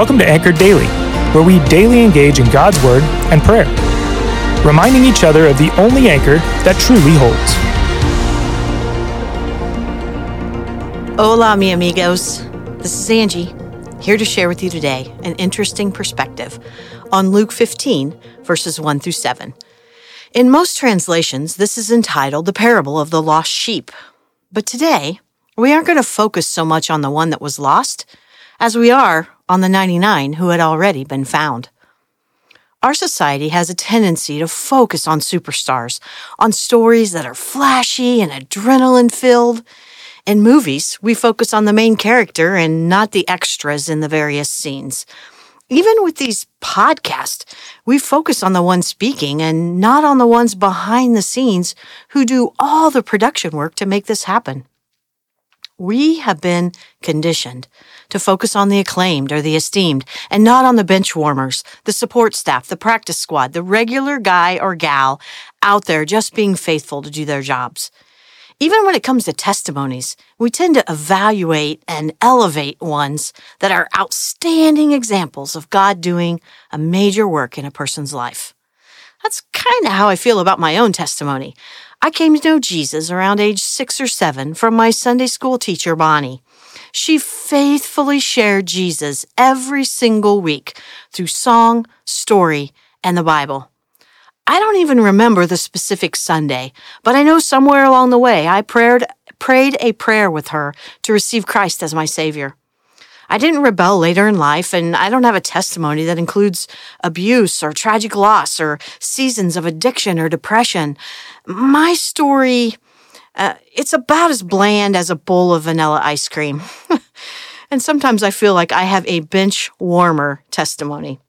Welcome to Anchored Daily, where we daily engage in God's Word and prayer, reminding each other of the only anchor that truly holds. Hola, mi amigos. This is Angie, here to share with you today an interesting perspective on Luke 15, verses 1 through 7. In most translations, this is entitled The Parable of the Lost Sheep. But today, we aren't going to focus so much on the one that was lost as we are on the 99 who had already been found. Our society has a tendency to focus on superstars, on stories that are flashy and adrenaline filled. In movies, we focus on the main character and not the extras in the various scenes. Even with these podcasts, we focus on the ones speaking and not on the ones behind the scenes who do all the production work to make this happen. We have been conditioned to focus on the acclaimed or the esteemed and not on the bench warmers, the support staff, the practice squad, the regular guy or gal out there just being faithful to do their jobs. Even when it comes to testimonies, we tend to evaluate and elevate ones that are outstanding examples of God doing a major work in a person's life. That's kind of how I feel about my own testimony. I came to know Jesus around age six or seven from my Sunday school teacher, Bonnie. She faithfully shared Jesus every single week through song, story, and the Bible. I don't even remember the specific Sunday, but I know somewhere along the way I prayed, prayed a prayer with her to receive Christ as my Savior. I didn't rebel later in life, and I don't have a testimony that includes abuse or tragic loss or seasons of addiction or depression. My story, uh, it's about as bland as a bowl of vanilla ice cream. and sometimes I feel like I have a bench warmer testimony.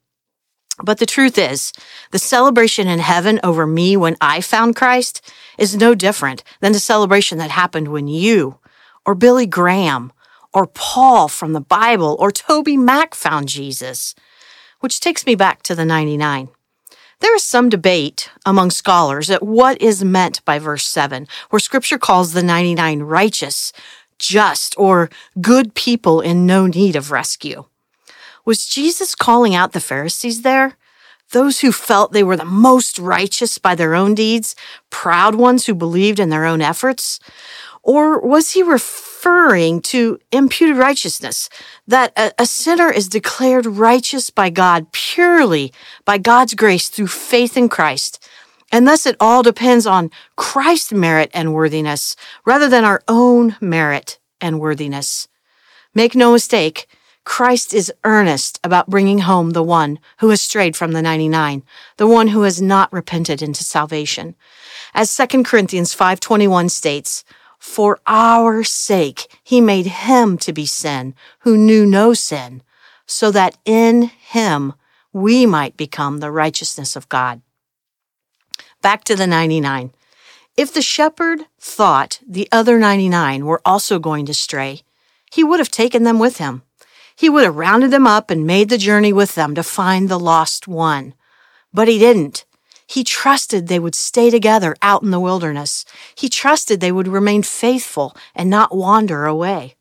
But the truth is, the celebration in heaven over me when I found Christ is no different than the celebration that happened when you or Billy Graham or Paul from the Bible or TobyMac found Jesus. Which takes me back to the 99. There is some debate among scholars at what is meant by verse 7, where scripture calls the 99 righteous, just, or good people in no need of rescue. Was Jesus calling out the Pharisees there? Those who felt they were the most righteous by their own deeds, proud ones who believed in their own efforts? Or was he referring to imputed righteousness, that a, a, sinner is declared righteous by God purely by God's grace through faith in Christ? And thus it all depends on Christ's merit and worthiness rather than our own merit and worthiness. Make no mistake, Christ is earnest about bringing home the one who has strayed from the 99, the one who has not repented into salvation. As 2 Corinthians 5:21 states, for our sake, he made him to be sin who knew no sin, so that in him we might become the righteousness of God. Back to the 99. If the shepherd thought the other 99 were also going to stray, he would have taken them with him. He would have rounded them up and made the journey with them to find the lost one. But he didn't. He trusted they would stay together out in the wilderness. He trusted they would remain faithful and not wander away.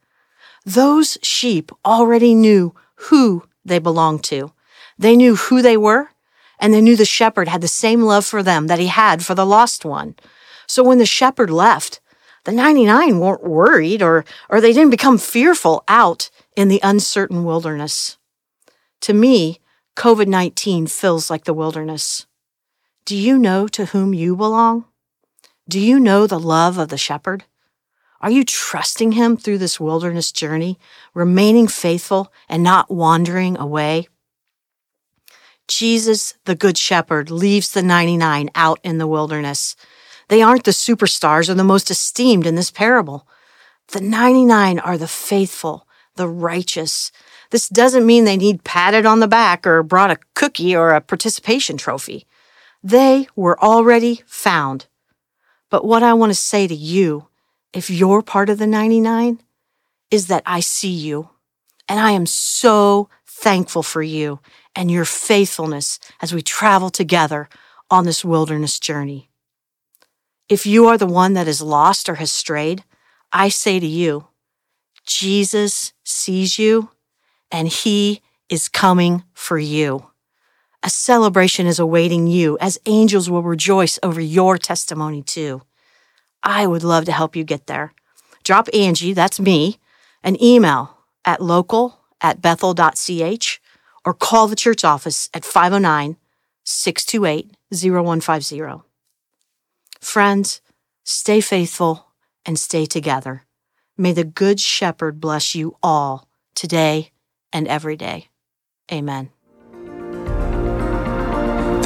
Those sheep already knew who they belonged to. They knew who they were, and they knew the shepherd had the same love for them that he had for the lost one. So when the shepherd left, the 99 weren't worried or, or they didn't become fearful out in the uncertain wilderness. To me, COVID 19 feels like the wilderness. Do you know to whom you belong? Do you know the love of the shepherd? Are you trusting him through this wilderness journey, remaining faithful and not wandering away? Jesus, the Good Shepherd, leaves the 99 out in the wilderness. They aren't the superstars or the most esteemed in this parable. The 99 are the faithful, the righteous. This doesn't mean they need patted on the back or brought a cookie or a participation trophy. They were already found. But what I want to say to you, if you're part of the 99, is that I see you. And I am so thankful for you and your faithfulness as we travel together on this wilderness journey. If you are the one that is lost or has strayed, I say to you, Jesus sees you and he is coming for you. A celebration is awaiting you as angels will rejoice over your testimony too. I would love to help you get there. Drop Angie, that's me, an email at local at bethel.ch or call the church office at 509 628 0150. Friends, stay faithful and stay together. May the Good Shepherd bless you all today and every day. Amen.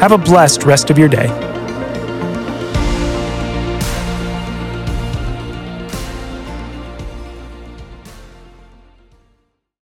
Have a blessed rest of your day.